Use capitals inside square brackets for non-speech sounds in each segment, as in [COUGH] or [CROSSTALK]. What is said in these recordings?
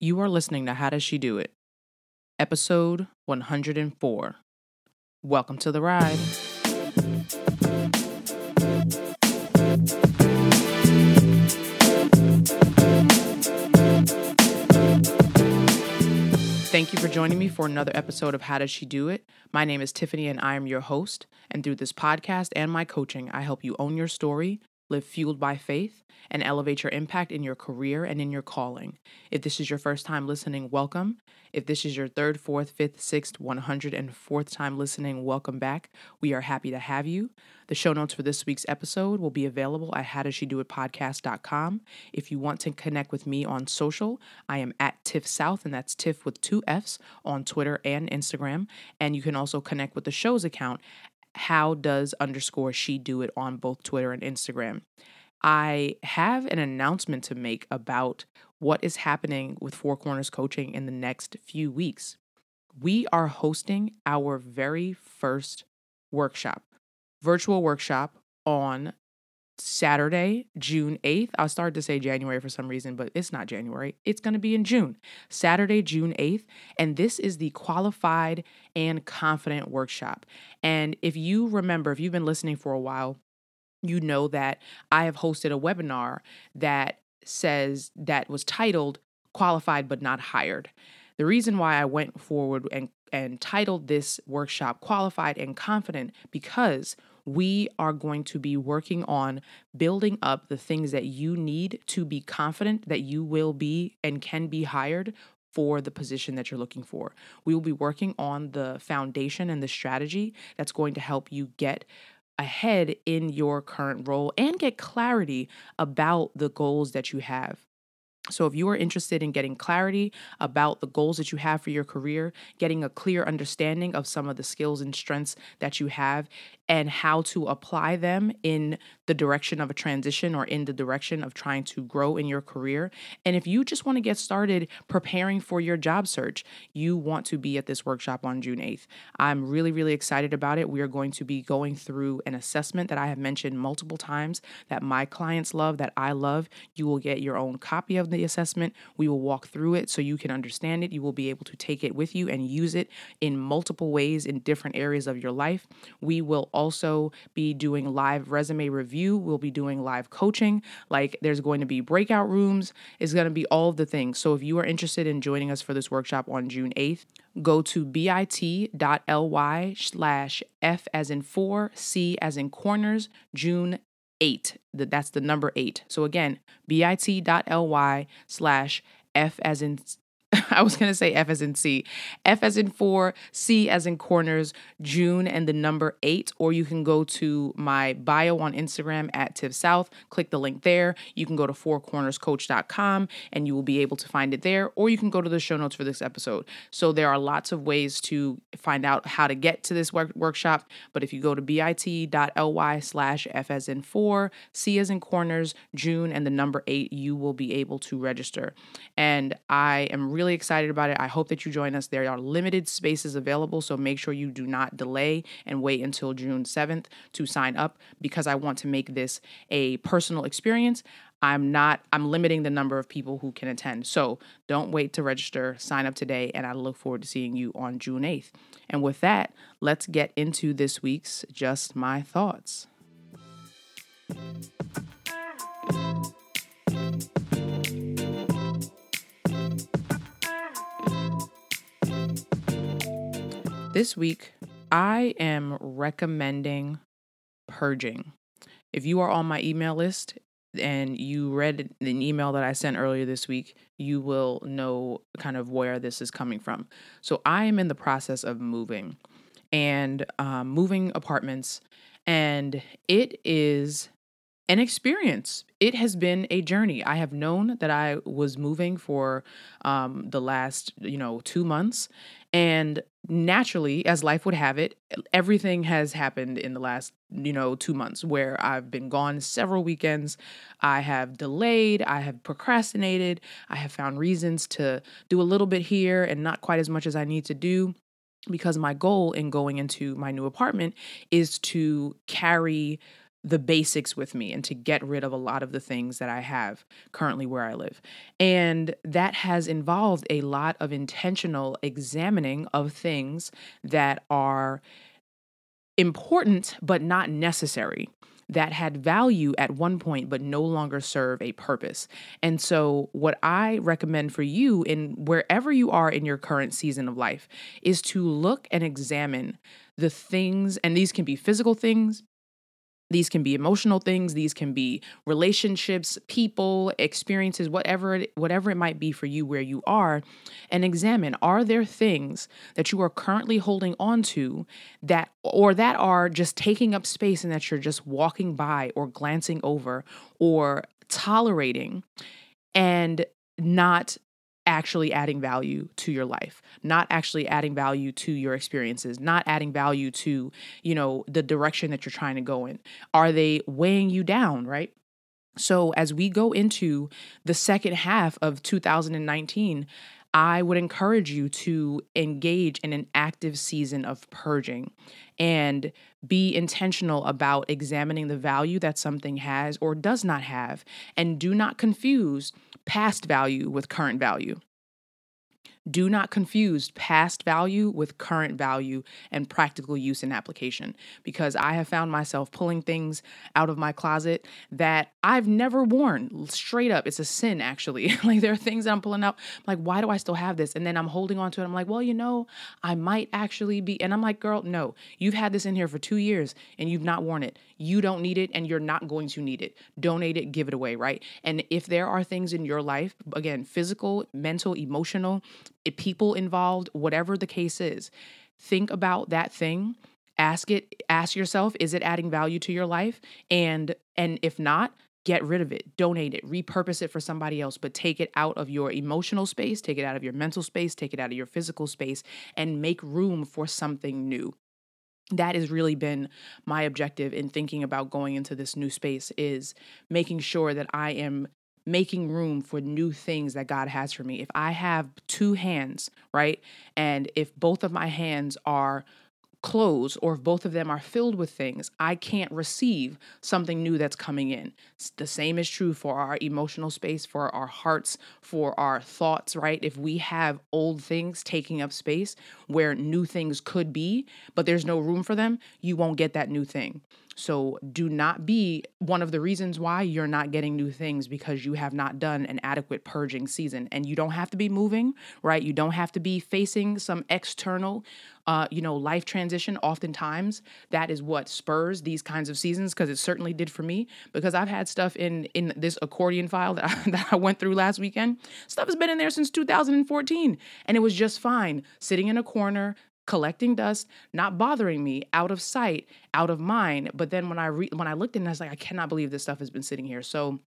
You are listening to How Does She Do It? Episode 104. Welcome to the ride. Thank you for joining me for another episode of How Does She Do It? My name is Tiffany and I am your host. And through this podcast and my coaching, I help you own your story, live fueled by faith, and elevate your impact in your career and in your calling. If this is your first time listening, welcome. If this is your third, fourth, fifth, sixth, 104th time listening, welcome back. We are happy to have you. The show notes for this week's episode will be available at howdoesshedoitpodcast.com. If you want to connect with me on social, I am at Tiff South, and that's Tiff with two F's on Twitter and Instagram. And you can also connect with the show's account how does underscore she do it on both Twitter and Instagram. I have an announcement to make about what is happening with Four Corners Coaching in the next few weeks. We are hosting our very first workshop, virtual workshop on Saturday, June 8th. I started to say January for some reason, but it's not January. It's going to be in June. Saturday, June 8th. And this is the Qualified and Confident Workshop. And if you remember, if you've been listening for a while, you know that I have hosted a webinar that says that was titled Qualified but Not Hired. The reason why I went forward and, and titled this workshop Qualified and Confident because we are going to be working on building up the things that you need to be confident that you will be and can be hired for the position that you're looking for. We will be working on the foundation and the strategy that's going to help you get ahead in your current role and get clarity about the goals that you have. So, if you are interested in getting clarity about the goals that you have for your career, getting a clear understanding of some of the skills and strengths that you have, and how to apply them in the direction of a transition or in the direction of trying to grow in your career. And if you just want to get started preparing for your job search, you want to be at this workshop on June 8th. I'm really, really excited about it. We are going to be going through an assessment that I have mentioned multiple times that my clients love, that I love. You will get your own copy of the assessment. We will walk through it so you can understand it. You will be able to take it with you and use it in multiple ways in different areas of your life. We will also be doing live resume review. We'll be doing live coaching. Like there's going to be breakout rooms, it's going to be all of the things. So if you are interested in joining us for this workshop on June 8th, go to bit.ly slash F as in four, C as in corners, June 8. That's the number eight. So again, bit.ly slash F as in [LAUGHS] I was going to say F as in C. F as in four, C as in corners, June and the number eight. Or you can go to my bio on Instagram at Tiff South, click the link there. You can go to fourcornerscoach.com and you will be able to find it there. Or you can go to the show notes for this episode. So there are lots of ways to find out how to get to this work- workshop. But if you go to bit.ly slash F as in four, C as in corners, June and the number eight, you will be able to register. And I am really excited about it. I hope that you join us. There are limited spaces available, so make sure you do not delay and wait until June 7th to sign up because I want to make this a personal experience. I'm not, I'm limiting the number of people who can attend. So don't wait to register, sign up today, and I look forward to seeing you on June 8th. And with that, let's get into this week's Just My Thoughts. This week, I am recommending purging. If you are on my email list and you read an email that I sent earlier this week, you will know kind of where this is coming from. So, I am in the process of moving and um, moving apartments, and it is an experience. It has been a journey. I have known that I was moving for um, the last, you know, two months, and naturally, as life would have it, everything has happened in the last, you know, two months where I've been gone several weekends. I have delayed, I have procrastinated, I have found reasons to do a little bit here and not quite as much as I need to do because my goal in going into my new apartment is to carry the basics with me and to get rid of a lot of the things that I have currently where I live. And that has involved a lot of intentional examining of things that are important but not necessary that had value at one point but no longer serve a purpose. And so, what I recommend for you in wherever you are in your current season of life is to look and examine the things, and these can be physical things, these can be emotional things, these can be relationships, people, experiences, whatever it, whatever it might be for you where you are, and examine are there things that you are currently holding on to that or that are just taking up space and that you're just walking by or glancing over or tolerating and not actually adding value to your life not actually adding value to your experiences not adding value to you know the direction that you're trying to go in. Are they weighing you down right? So as we go into the second half of 2019 I would encourage you to engage in an active season of purging and be intentional about examining the value that something has or does not have. And do not confuse past value with current value. Do not confuse past value with current value and practical use and application because I have found myself pulling things out of my closet that I've never worn. Straight up, it's a sin actually. [LAUGHS] like there are things that I'm pulling out, I'm like, why do I still have this? And then I'm holding on to it. I'm like, well, you know, I might actually be. And I'm like, girl, no, you've had this in here for two years and you've not worn it. You don't need it and you're not going to need it. Donate it, give it away, right? And if there are things in your life, again, physical, mental, emotional, people involved, whatever the case is, think about that thing. Ask it, ask yourself, is it adding value to your life? And and if not, get rid of it, donate it, repurpose it for somebody else, but take it out of your emotional space, take it out of your mental space, take it out of your physical space, and make room for something new. That has really been my objective in thinking about going into this new space is making sure that I am making room for new things that God has for me. If I have two hands, right? And if both of my hands are closed or if both of them are filled with things, I can't receive something new that's coming in. The same is true for our emotional space, for our hearts, for our thoughts, right? If we have old things taking up space where new things could be, but there's no room for them, you won't get that new thing. So do not be one of the reasons why you're not getting new things because you have not done an adequate purging season. And you don't have to be moving, right? You don't have to be facing some external uh, you know, life transition, oftentimes that is what spurs these kinds of seasons because it certainly did for me. Because I've had stuff in in this accordion file that [LAUGHS] I, that I went through last weekend. Stuff has been in there since 2014, and it was just fine sitting in a corner, collecting dust, not bothering me, out of sight, out of mind. But then when I re- when I looked in, I was like, I cannot believe this stuff has been sitting here. So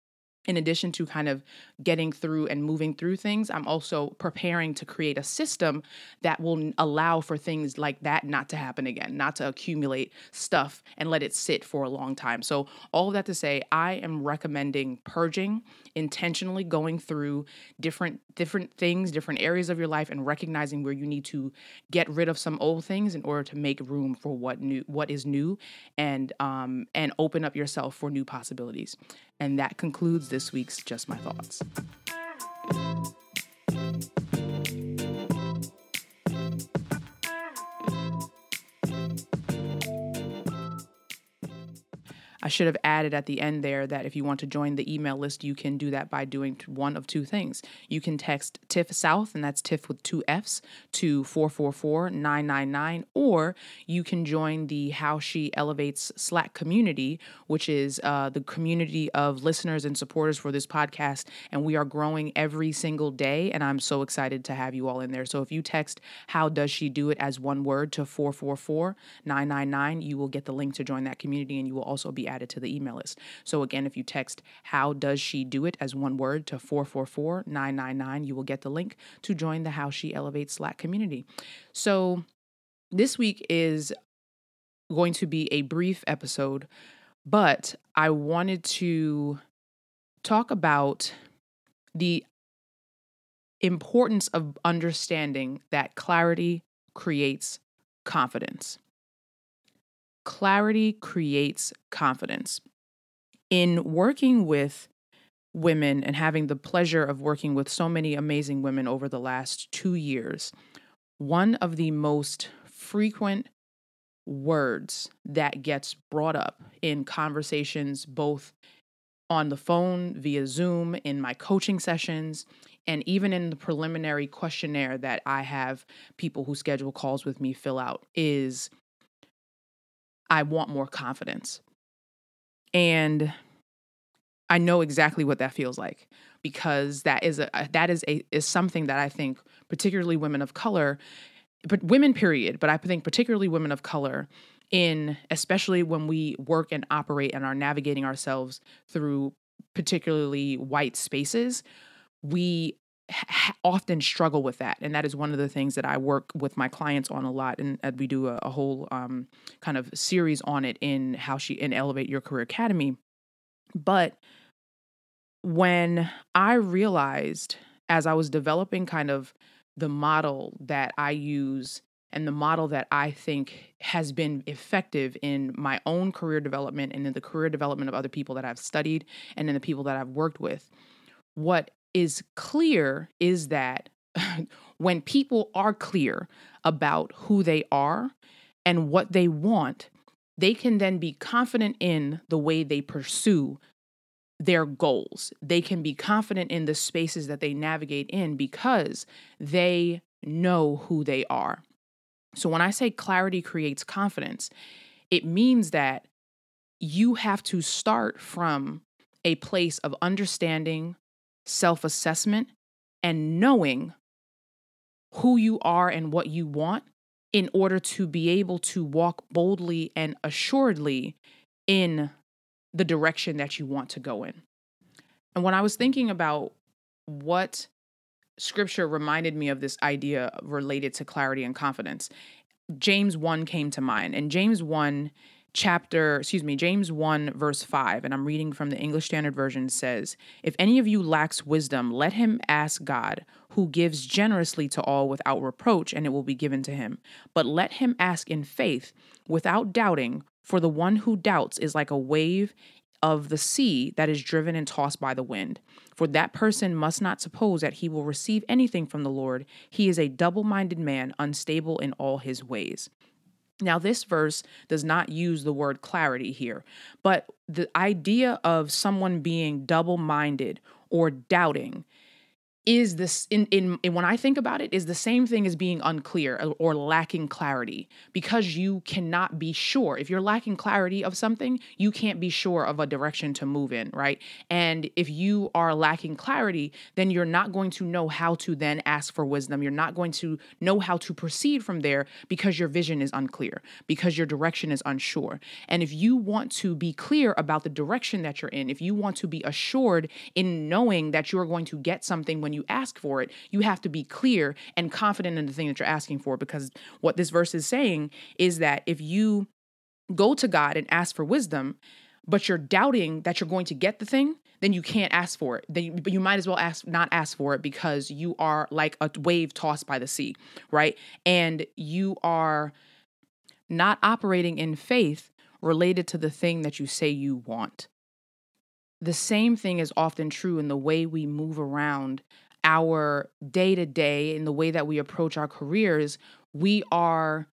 in addition to kind of getting through and moving through things, I'm also preparing to create a system that will allow for things like that not to happen again, not to accumulate stuff and let it sit for a long time. So, all of that to say, I am recommending purging, intentionally going through different different things, different areas of your life and recognizing where you need to get rid of some old things in order to make room for what new what is new and um and open up yourself for new possibilities. And that concludes this week's Just My Thoughts. I should have added at the end there that if you want to join the email list, you can do that by doing one of two things. You can text TIFF South, and that's TIFF with two F's, to 444 999, or you can join the How She Elevates Slack community, which is uh, the community of listeners and supporters for this podcast. And we are growing every single day, and I'm so excited to have you all in there. So if you text How Does She Do It as one word to 444 999, you will get the link to join that community, and you will also be added to the email list. So again, if you text how does she do it as one word to 444 999, you will get the link to join the How She Elevates Slack community. So this week is going to be a brief episode, but I wanted to talk about the importance of understanding that clarity creates confidence clarity creates confidence. In working with women and having the pleasure of working with so many amazing women over the last two years, one of the most frequent words that gets brought up in conversations, both on the phone, via Zoom, in my coaching sessions, and even in the preliminary questionnaire that I have people who schedule calls with me fill out, is I want more confidence. And I know exactly what that feels like because that is a that is a is something that I think particularly women of color but women period but I think particularly women of color in especially when we work and operate and are navigating ourselves through particularly white spaces we often struggle with that and that is one of the things that i work with my clients on a lot and, we do a, a whole um, kind of series on it in how she in elevate your career academy but when i realized as i was developing kind of the model that i use and the model that I think has been effective in my own career development and in the career development of other people that I've studied and in the people that I've worked with. What is clear is that [LAUGHS] when people are clear about who they are and what they want, they can then be confident in the way they pursue their goals. They can be confident in the spaces that they navigate in because they know who they are. So when I say clarity creates confidence, it means that you have to start from a place of understanding, self assessment, and knowing who you are and what you want in order to be able to walk boldly and assuredly in the direction that you want to go in. And when I was thinking about what scripture reminded me of this idea related to clarity and confidence, James 1 came to mind. And James 1 chapter, excuse me, James 1, verse 5, and I'm reading from the English Standard Version says, If any of you lacks wisdom, let him ask God, who gives generously to all without reproach, and it will be given to him. But let him ask in faith, without doubting, for the one who doubts is like a wave of the sea that is driven and tossed by the wind. For that person must not suppose that he will receive anything from the Lord. He is a double minded man, unstable in all his ways. Now, this verse does not use the word clarity here, but the idea of someone being double minded or doubting is this in, in, in when I think about it is the same thing as being unclear or, or lacking clarity because you cannot be sure. If you're lacking clarity of something, you can't be sure of a direction to move in, right? And if you are lacking clarity, then you're not going to know how to then ask for wisdom. You're not going to know how to proceed from there because your vision is unclear, because your direction is unsure. And if you want to be clear about the direction that you're in, if you want to be assured in knowing that you're going to get something when you you ask for it, you have to be clear and confident in the thing that you're asking for. Because what this verse is saying is that if you go to God and ask for wisdom, but you're doubting that you're going to get the thing, then you can't ask for it. Then you, but you might as well ask not ask for it because you are like a wave tossed by the sea, right? And you are not operating in faith related to the thing that you say you want. The same thing is often true in the way we move around our day to day in the way that we approach our careers, we are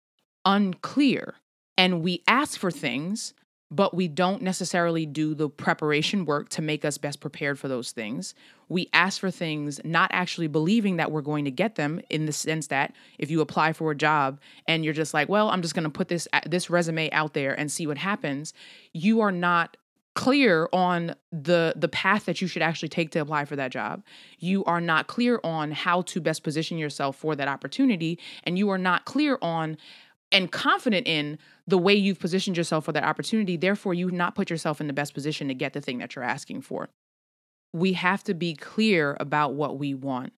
unclear and we ask for things, but we don't necessarily do the preparation work to make us best prepared for those things. We ask for things not actually believing that we're going to get them in the sense that if you apply for a job and you're just like, well, I'm just going to put this this resume out there and see what happens, you are not clear on the the path that you should actually take to apply for that job. You are not clear on how to best position yourself for that opportunity and you are not clear on and confident in the way you've positioned yourself for that opportunity. Therefore you've not put yourself in the best position to get the thing that you're asking for. We have to be clear about what we want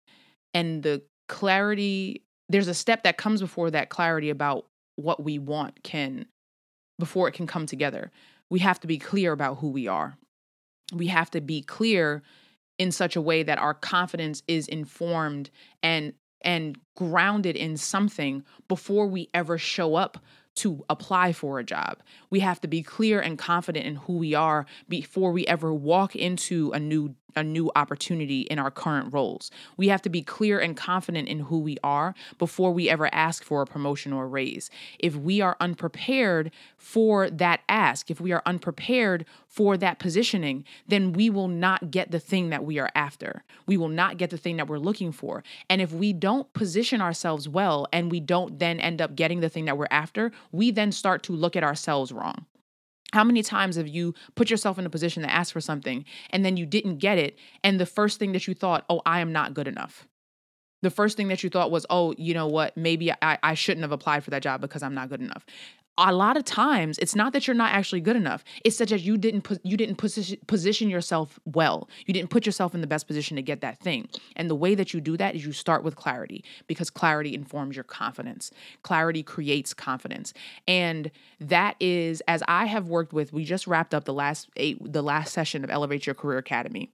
and the clarity there's a step that comes before that clarity about what we want can before it can come together we have to be clear about who we are. We have to be clear in such a way that our confidence is informed and and grounded in something before we ever show up to apply for a job. We have to be clear and confident in who we are before we ever walk into a new a new opportunity in our current roles. We have to be clear and confident in who we are before we ever ask for a promotion or a raise. If we are unprepared for that ask, if we are unprepared for that positioning, then we will not get the thing that we are after. We will not get the thing that we're looking for. And if we don't position ourselves well and we don't then end up getting the thing that we're after, we then start to look at ourselves wrong. How many times have you put yourself in a position to ask for something and then you didn't get it? And the first thing that you thought, oh, I am not good enough. The first thing that you thought was, oh, you know what? Maybe I, I shouldn't have applied for that job because I'm not good enough a lot of times it's not that you're not actually good enough. It's such as you didn't put you didn't position position yourself well. You didn't put yourself in the best position to get that thing. And the way that you do that is you start with clarity because clarity informs your confidence. Clarity creates confidence. And that is as i have worked with we just wrapped up the last eight the last session of elevate your career academy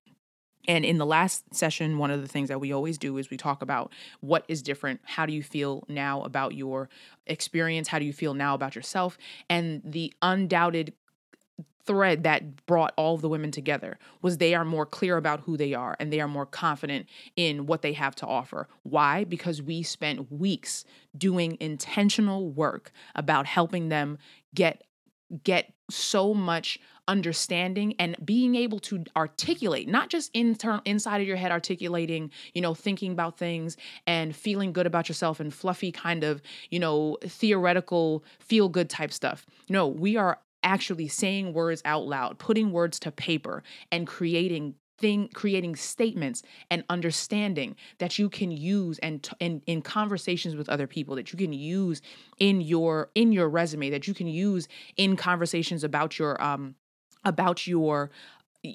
and in the last session, one of the things that we always do is we talk about what is different. How do you feel now about your experience? How do you feel now about yourself? And the undoubted thread that brought all of the women together was they are more clear about who they are and they are more confident in what they have to offer. Why? Because we spent weeks doing intentional work about helping them get get so much understanding and being able to articulate not just internal inside of your head articulating you know thinking about things and feeling good about yourself and fluffy kind of you know theoretical feel good type stuff. No we are actually saying words out loud putting words to paper and creating thing creating statements and understanding that you can use and t- in, in conversations with other people that you can use in your in your resume that you can use in conversations about your um about your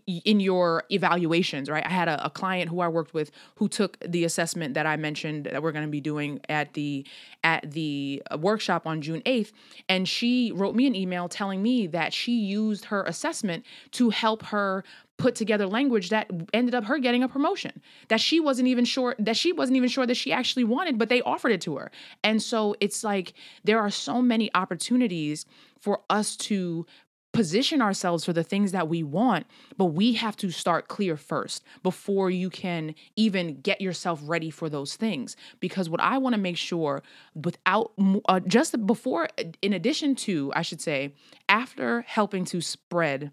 in your evaluations, right? I had a, a, client who I worked with who took the assessment that I mentioned that we're going to be doing at the at the uh, workshop on June 8th and she wrote me an email telling me that she used her assessment to help her put together language that ended up her getting a promotion that she wasn't even sure that she wasn't even sure that she actually wanted but they offered it to her. And so it's like there are so many opportunities for us to position ourselves for the things that we want, but we have to start clear first before you can even get yourself ready for those things. Because what I want to make sure, without uh, just before, in addition to, I should say, after helping to spread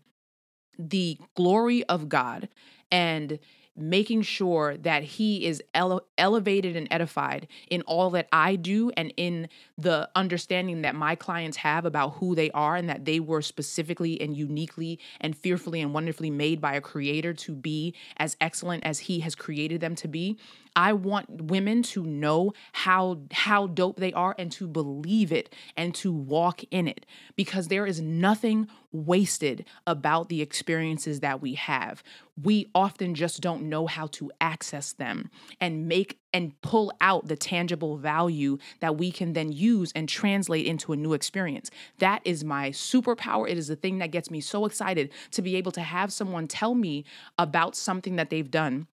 the glory of God and making sure that he is ele- elevated and edified in all that I do and in the understanding that my clients have about who they are and that they were specifically and uniquely and fearfully and wonderfully made by a creator to be as excellent as he has created them to be. I want women to know how how dope they are and to believe it and to walk in it because there is nothing wasted about the experiences that we have. We often just don't know how to access them and make and pull out the tangible value that we can then use and translate into a new experience. That is my superpower. It is the thing that gets me so excited to be able to have someone tell me about something that they've done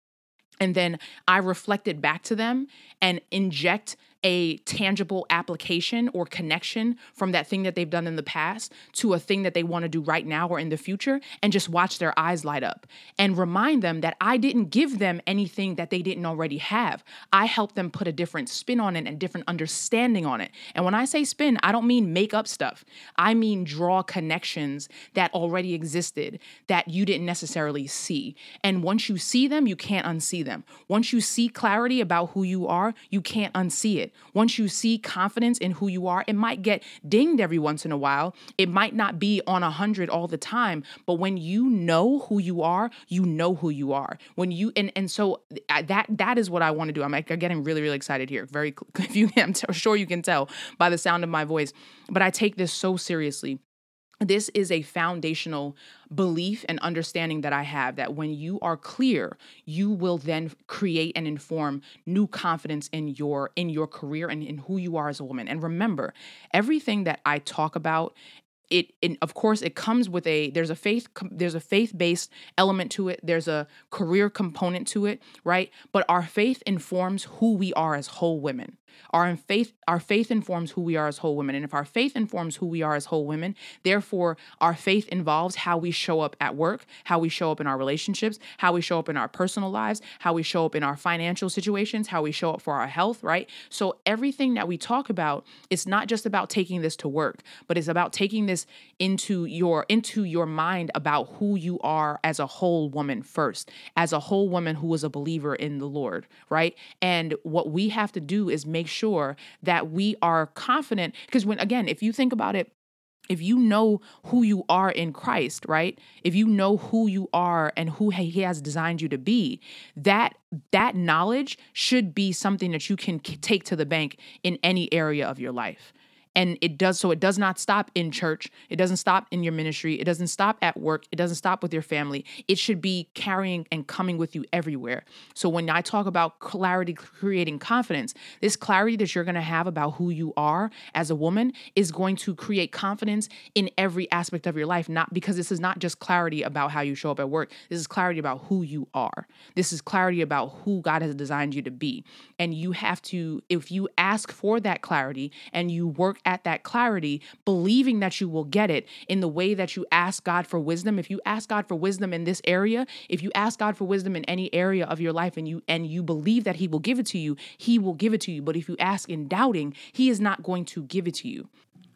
and then I reflect it back to them and inject a tangible application or connection from that thing that they've done in the past to a thing that they want to do right now or in the future and just watch their eyes light up and remind them that I didn't give them anything that they didn't already have. I helped them put a different spin on it and different understanding on it. And when I say spin, I don't mean make up stuff. I mean draw connections that already existed that you didn't necessarily see. And once you see them, you can't unsee them. Once you see clarity about who you are, you can't unsee it. Once you see confidence in who you are, it might get dinged every once in a while. It might not be on a hundred all the time, but when you know who you are, you know who you are. When you and and so uh, that that is what I want to do. I'm like getting really really excited here. Very [LAUGHS] if you I'm sure you can tell by the sound of my voice, but I take this so seriously this is a foundational belief and understanding that I have that when you are clear, you will then create and inform new confidence in your in your career and in who you are as a woman. And remember, everything that I talk about it, it of course it comes with a there's a faith there's a faith-based element to it. There's a career component to it right? But our faith informs who we are as whole women Our faith, our faith informs who we are as whole women. And if our faith informs who we are as whole women, therefore our faith involves how we show up at work, how we show up in our relationships, how we show up in our personal lives, how we show up in our financial situations, how we show up for our health, right? So everything that we talk about, it's not just about taking this to work, but it's about taking this into your into your mind about who you are as a whole woman first, as a whole woman who is a believer in the Lord, right? And what we have to do is make sure that we are confident because when again, if you think about it, if you know who you are in Christ, right? If you know who you are and who he has designed you to be, that that knowledge should be something that you can take to the bank in any area of your life and it does so it does not stop in church. It doesn't stop in your ministry. It doesn't stop at work. It doesn't stop with your family. It should be carrying and coming with you everywhere. So when i talk about clarity creating confidence this clarity that you're going to have about who you are as a woman is going to create confidence in every aspect of your life not because this is not just clarity about how you show up at work. This is clarity about who you are. This is clarity about who god has designed you to be. And you have to if you ask for that clarity and you work at that clarity, believing that you will get it in the way that you ask God for wisdom. If you ask God for wisdom in this area, if you ask God for wisdom in any area of your life and you and you believe that he will give it to you, he will give it to you. But if you ask in doubting, he is not going to give it to you.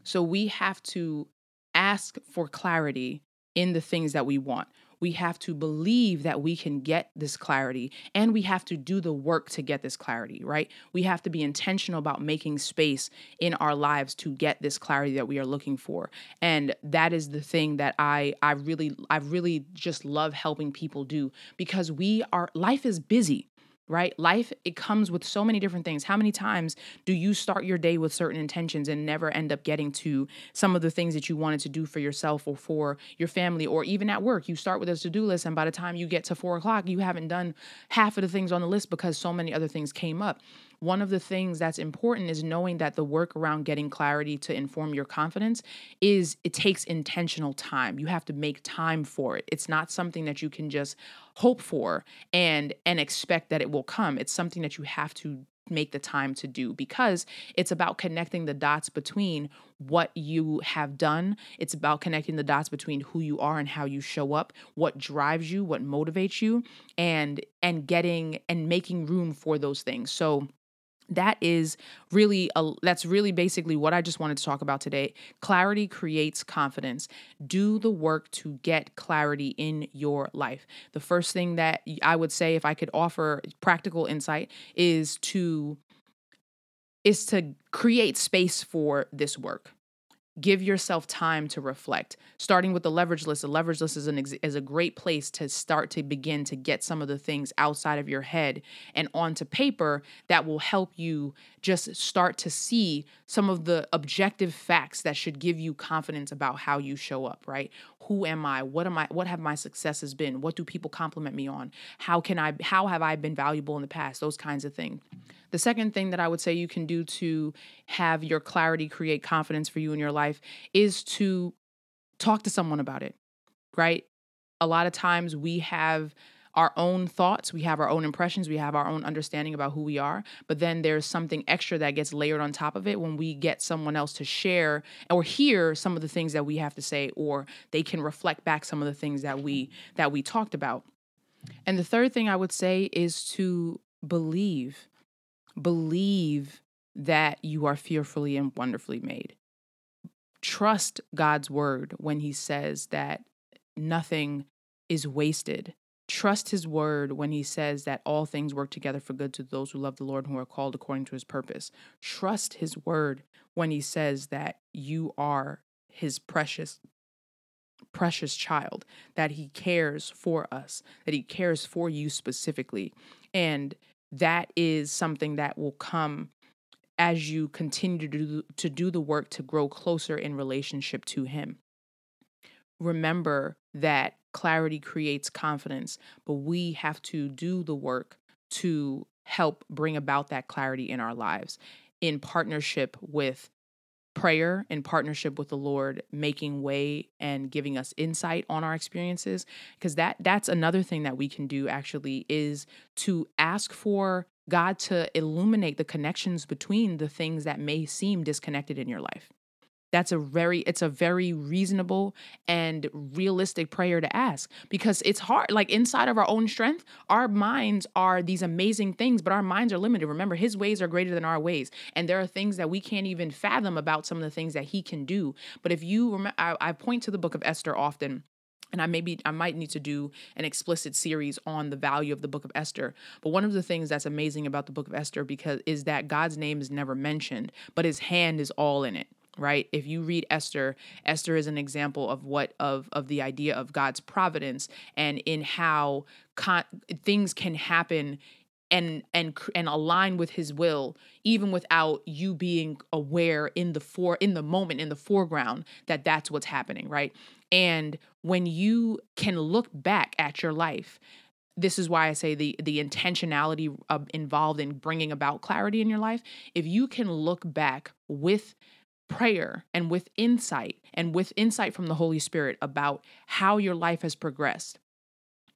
So we have to ask for clarity in the things that we want we have to believe that we can get this clarity and we have to do the work to get this clarity, right? We have to be intentional about making space in our lives to get this clarity that we are looking for. And that is the thing that I I really I really just love helping people do because we are life is busy right? Life, it comes with so many different things. How many times do you start your day with certain intentions and never end up getting to some of the things that you wanted to do for yourself or for your family or even at work? You start with a to do list, and by the time you get to four o'clock, you haven't done half of the things on the list because so many other things came up one of the things that's important is knowing that the work around getting clarity to inform your confidence is it takes intentional time. You have to make time for it. It's not something that you can just hope for and and expect that it will come. It's something that you have to make the time to do because it's about connecting the dots between what you have done. It's about connecting the dots between who you are and how you show up, what drives you, what motivates you, and and getting and making room for those things. So that is really a, that's really basically what I just wanted to talk about today. Clarity creates confidence. Do the work to get clarity in your life. The first thing that I would say if I could offer practical insight is to is to create space for this work give yourself time to reflect. Starting with the leverage list the leverage list is an ex- is a great place to start to begin to get some of the things outside of your head and onto paper that will help you just start to see some of the objective facts that should give you confidence about how you show up right? Who am i? What am i what have my successes been? What do people compliment me on? How can i how have i been valuable in the past? Those kinds of things the second thing that I would say you can do to have your clarity create confidence for you in your life is to talk to someone about it, right? A lot of times we have our own thoughts, we have our own impressions, we have our own understanding about who we are, but then there's something extra that gets layered on top of it when we get someone else to share or hear some of the things that we have to say or they can reflect back some of the things that we that we talked about. And the third thing I would say is to believe Believe that you are fearfully and wonderfully made. Trust God's word when he says that nothing is wasted. Trust his word when he says that all things work together for good to those who love the Lord and who are called according to his purpose. Trust his word when he says that you are his precious precious child that he cares for us that he cares for you specifically and that is something that will come as you continue to do, to do the work to grow closer in relationship to Him. Remember that clarity creates confidence, but we have to do the work to help bring about that clarity in our lives in partnership with prayer in partnership with the Lord making way and giving us insight on our experiences because that that's another thing that we can do actually is to ask for God to illuminate the connections between the things that may seem disconnected in your life. That's a very it's a very reasonable and realistic prayer to ask because it's hard like inside of our own strength our minds are these amazing things but our minds are limited. Remember his ways are greater than our ways and there are things that we can't even fathom about some of the things that he can do. But if you remember I, I point to the book of Esther often and I maybe I might need to do an explicit series on the value of the book of Esther. But one of the things that's amazing about the book of Esther because is that God's name is never mentioned, but his hand is all in it right if you read esther esther is an example of what of of the idea of god's providence and in how con- things can happen and and and align with his will even without you being aware in the for in the moment in the foreground that that's what's happening right and when you can look back at your life this is why I say the the intentionality involved in bringing about clarity in your life. If you can look back with prayer and with insight and with insight from the Holy Spirit about how your life has progressed,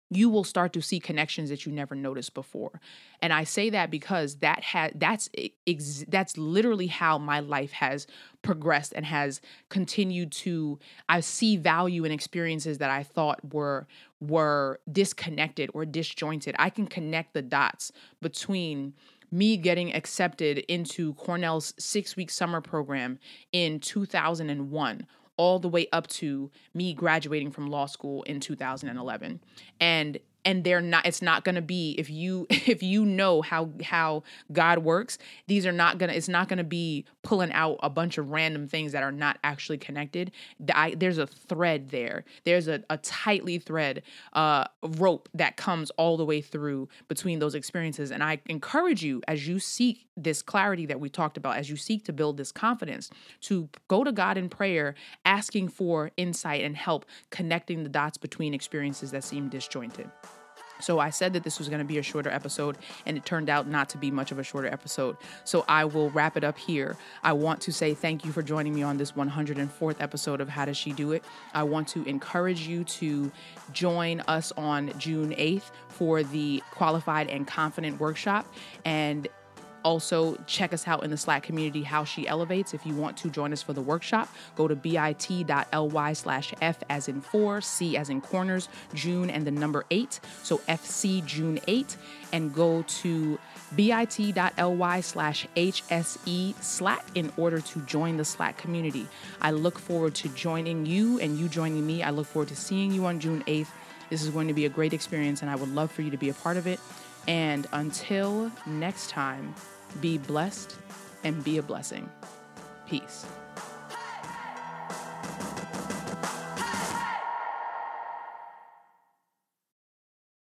you will start to see connections that you never noticed before. And I say that because that had that's ex- that's literally how my life has progressed and has continued to I see value in experiences that I thought were were disconnected or disjointed. I can connect the dots between me getting accepted into Cornell's six week summer program in 2001 all the way up to me graduating from law school in 2011 and and they're not it's not going to be if you [LAUGHS] if you know how how god works these are not going to it's not going to be pulling out a bunch of random things that are not actually connected I, there's a thread there. There's a, a tightly thread uh rope that comes all the way through between those experiences. And i encourage you as you seek this clarity that we talked about as you seek to build this confidence to go to god in prayer asking for insight and help connecting the dots between experiences that seem disjointed so I said that this was going to be a shorter episode, and it turned out not to be much of a shorter episode. So I will wrap it up here. I want to say thank you for joining me on this 104th episode of How Does She Do It? I want to encourage you to join us on June 8th for the Qualified and Confident Workshop. And also, check us out in the Slack community, How She Elevates. If you want to join us for the workshop, go to bit.ly slash F as in four, C as in corners, June and the number eight. So FC June 8, and go to bit.ly slash HSE Slack in order to join the Slack community. I look forward to joining you and you joining me. I look forward to seeing you on June 8th. This is going to be a great experience, and I would love for you to be a part of it. And until next time, be blessed and be a blessing. Peace.